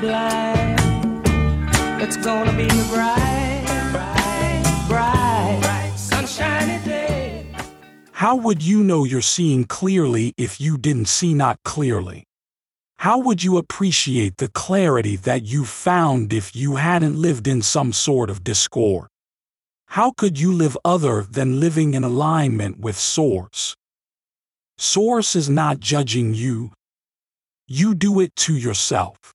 blind. It's gonna be a bright, bright, bright, sunshiny day. How would you know you're seeing clearly if you didn't see not clearly? How would you appreciate the clarity that you found if you hadn't lived in some sort of discord? How could you live other than living in alignment with Source? Source is not judging you. You do it to yourself.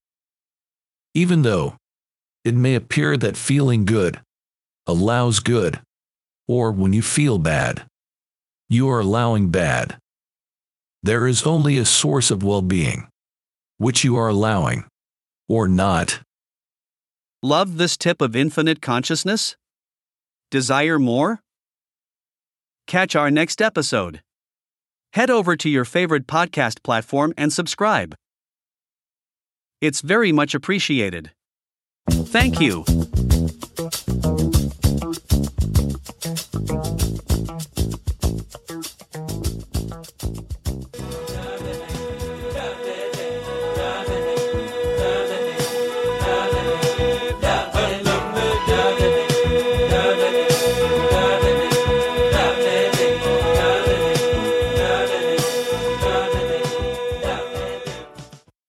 Even though it may appear that feeling good allows good, or when you feel bad, you are allowing bad. There is only a source of well being, which you are allowing, or not. Love this tip of infinite consciousness? Desire more? Catch our next episode. Head over to your favorite podcast platform and subscribe. It's very much appreciated. Thank you.